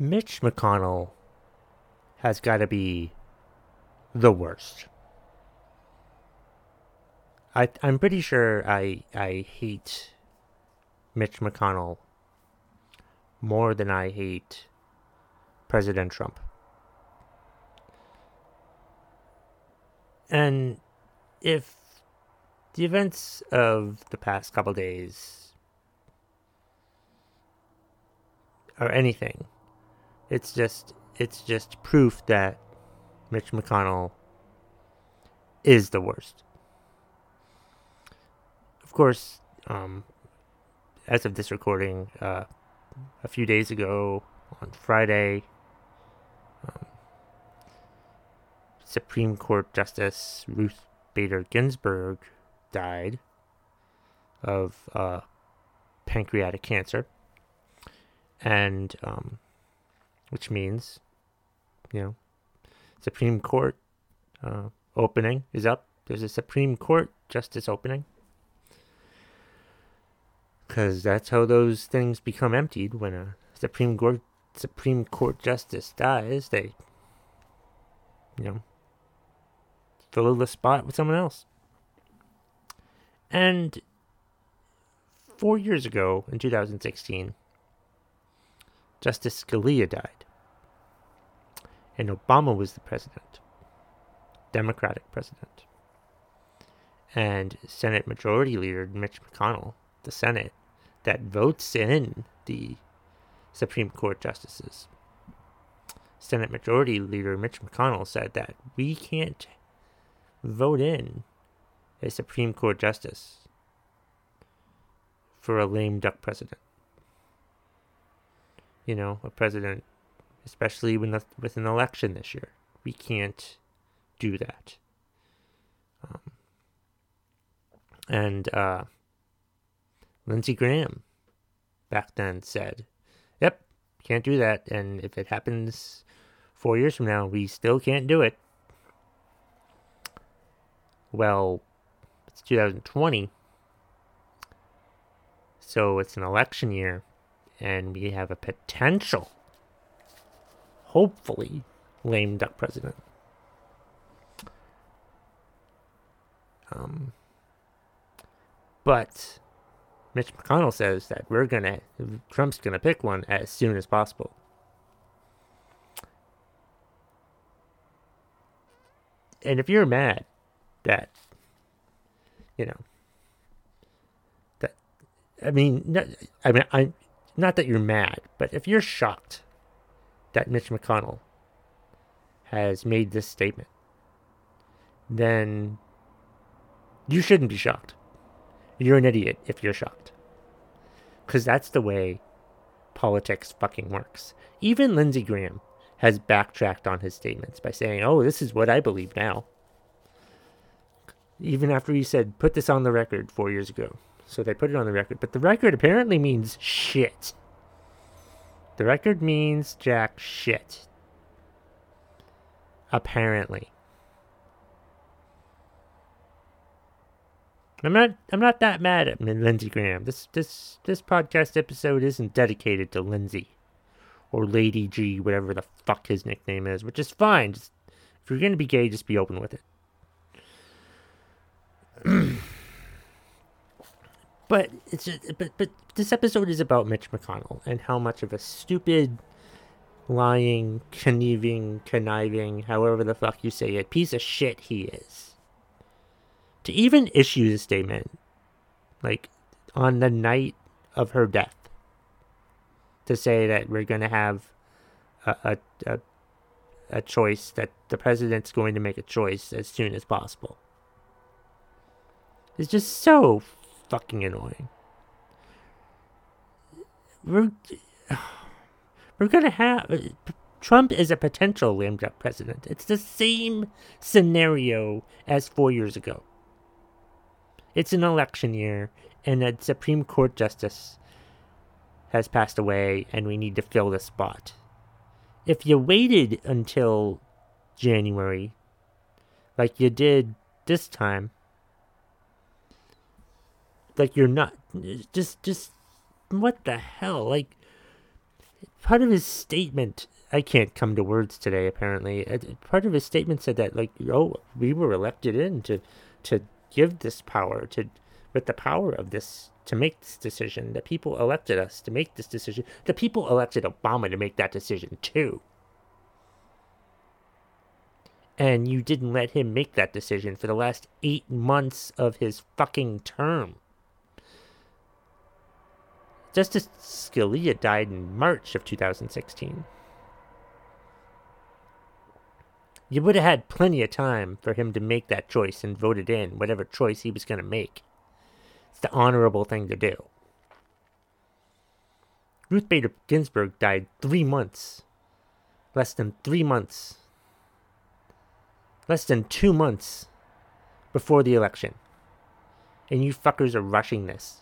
Mitch McConnell has got to be the worst. I I'm pretty sure I I hate Mitch McConnell more than I hate President Trump. And if the events of the past couple days or anything, it's just it's just proof that Mitch McConnell is the worst. Of course, um, as of this recording, uh, a few days ago on Friday, um, Supreme Court Justice Ruth Bader Ginsburg died of uh, pancreatic cancer, and um, which means, you know, Supreme Court uh, opening is up. There's a Supreme Court justice opening because that's how those things become emptied when a Supreme Court Supreme Court justice dies. They, you know, fill the spot with someone else. And four years ago, in 2016, Justice Scalia died, and Obama was the president, Democratic president, and Senate Majority Leader Mitch McConnell, the Senate, that votes in the Supreme Court justices. Senate Majority Leader Mitch McConnell said that we can't vote in a Supreme Court justice for a lame duck president. You know, a president, especially when with an election this year, we can't do that. Um, and uh, Lindsey Graham back then said, Yep, can't do that. And if it happens four years from now, we still can't do it. Well, it's 2020. So it's an election year, and we have a potential, hopefully, lame duck president. Um, but Mitch McConnell says that we're gonna Trump's gonna pick one as soon as possible. And if you're mad that you know that I mean not, I mean I not that you're mad, but if you're shocked that Mitch McConnell has made this statement, then you shouldn't be shocked. You're an idiot if you're shocked. Because that's the way politics fucking works. Even Lindsey Graham has backtracked on his statements by saying, oh, this is what I believe now. Even after he said, put this on the record four years ago. So they put it on the record. But the record apparently means shit. The record means jack shit. Apparently. I'm not I'm not that mad at Lindsey Graham. This this this podcast episode isn't dedicated to Lindsey or Lady G, whatever the fuck his nickname is, which is fine. Just, if you're gonna be gay, just be open with it. But it's just, but but this episode is about Mitch McConnell and how much of a stupid, lying, conniving, conniving, however the fuck you say it, piece of shit he is to even issue the statement, like on the night of her death, to say that we're going to have a, a, a, a choice, that the president's going to make a choice as soon as possible. It's just so fucking annoying. We're, we're going to have. Trump is a potential lame president. It's the same scenario as four years ago. It's an election year, and a Supreme Court justice has passed away, and we need to fill the spot. If you waited until January, like you did this time, like you're not just just what the hell like part of his statement, I can't come to words today. Apparently, Uh, part of his statement said that like, oh, we were elected in to to give this power to with the power of this to make this decision. The people elected us to make this decision. The people elected Obama to make that decision too. And you didn't let him make that decision for the last eight months of his fucking term. Justice Scalia died in March of 2016. You would have had plenty of time for him to make that choice and vote it in, whatever choice he was going to make. It's the honorable thing to do. Ruth Bader Ginsburg died three months, less than three months, less than two months before the election. And you fuckers are rushing this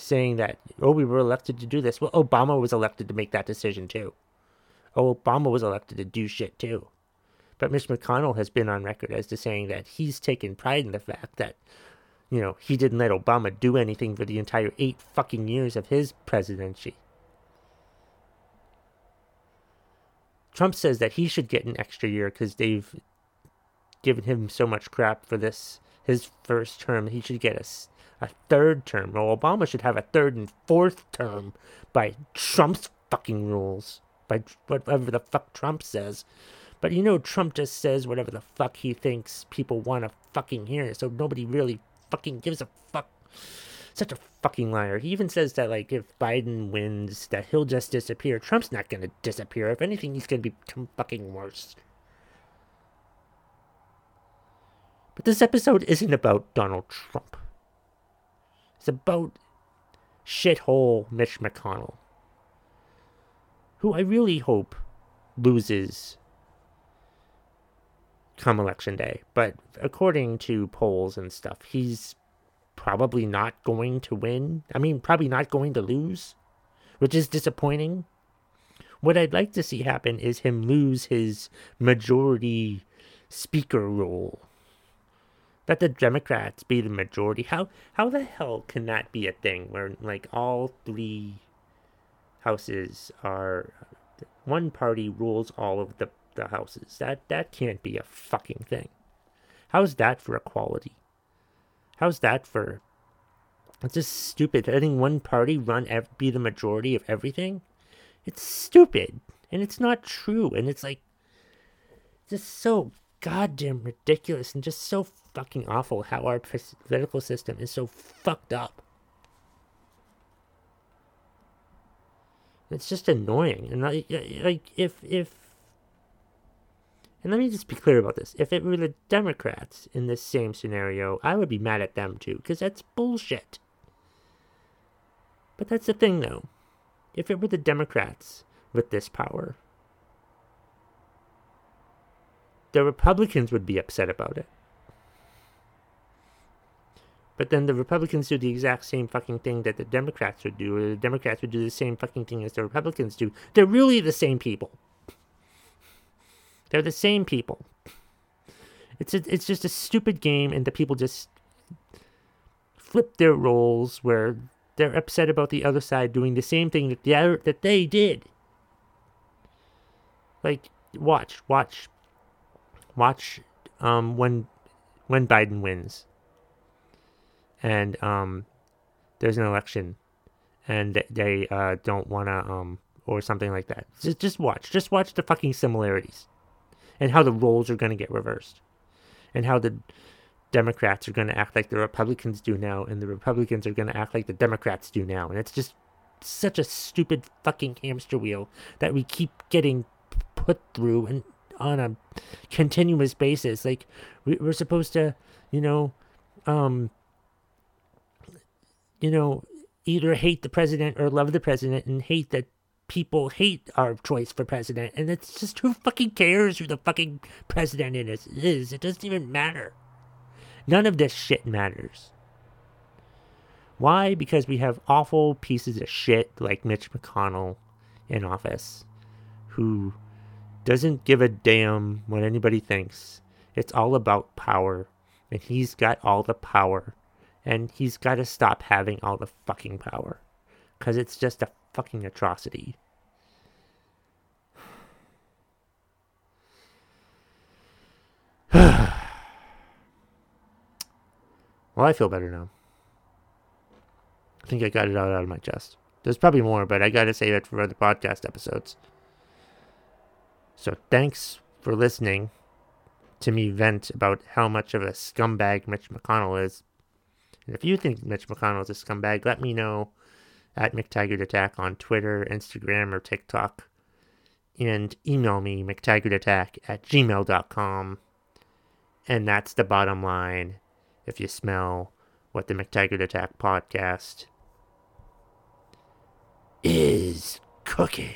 saying that, oh, we were elected to do this. Well, Obama was elected to make that decision too. Oh, Obama was elected to do shit too. But Mitch McConnell has been on record as to saying that he's taken pride in the fact that, you know, he didn't let Obama do anything for the entire eight fucking years of his presidency. Trump says that he should get an extra year because they've given him so much crap for this, his first term. He should get a a third term. Well, Obama should have a third and fourth term by Trump's fucking rules, by whatever the fuck Trump says. But you know, Trump just says whatever the fuck he thinks people want to fucking hear, so nobody really fucking gives a fuck. Such a fucking liar. He even says that, like, if Biden wins, that he'll just disappear. Trump's not gonna disappear. If anything, he's gonna become fucking worse. But this episode isn't about Donald Trump. It's about shithole Mitch McConnell, who I really hope loses come election day. But according to polls and stuff, he's probably not going to win. I mean, probably not going to lose, which is disappointing. What I'd like to see happen is him lose his majority speaker role let the Democrats be the majority. How how the hell can that be a thing where like all three houses are one party rules all of the, the houses? That that can't be a fucking thing. How's that for equality? How's that for it's just stupid. Letting one party run ev- be the majority of everything. It's stupid, and it's not true. And it's like just so goddamn ridiculous and just so fucking awful how our political system is so fucked up. It's just annoying. And like, if if and let me just be clear about this. If it were the Democrats in this same scenario, I would be mad at them too, because that's bullshit. But that's the thing though. If it were the Democrats with this power, the Republicans would be upset about it. But then the Republicans do the exact same fucking thing that the Democrats would do, or the Democrats would do the same fucking thing as the Republicans do. They're really the same people. They're the same people. It's a, it's just a stupid game, and the people just flip their roles where they're upset about the other side doing the same thing that the other, that they did. Like, watch, watch, watch, um, when when Biden wins and um, there's an election, and they uh, don't want to, um, or something like that. Just, just watch. Just watch the fucking similarities, and how the roles are going to get reversed, and how the Democrats are going to act like the Republicans do now, and the Republicans are going to act like the Democrats do now, and it's just such a stupid fucking hamster wheel that we keep getting put through and on a continuous basis. Like we, are supposed to, you know, um, you know, either hate the president or love the president and hate that people hate our choice for president. And it's just who fucking cares who the fucking president is? is. It doesn't even matter. None of this shit matters. Why? Because we have awful pieces of shit like Mitch McConnell in office who doesn't give a damn what anybody thinks. It's all about power. And he's got all the power. And he's got to stop having all the fucking power. Because it's just a fucking atrocity. well, I feel better now. I think I got it all out of my chest. There's probably more, but I got to save it for other podcast episodes. So thanks for listening to me vent about how much of a scumbag Mitch McConnell is. And if you think Mitch McConnell is a scumbag, let me know at McTaggart Attack on Twitter, Instagram, or TikTok. And email me, McTaggartAttack at gmail.com. And that's the bottom line if you smell what the McTaggart Attack podcast is cooking.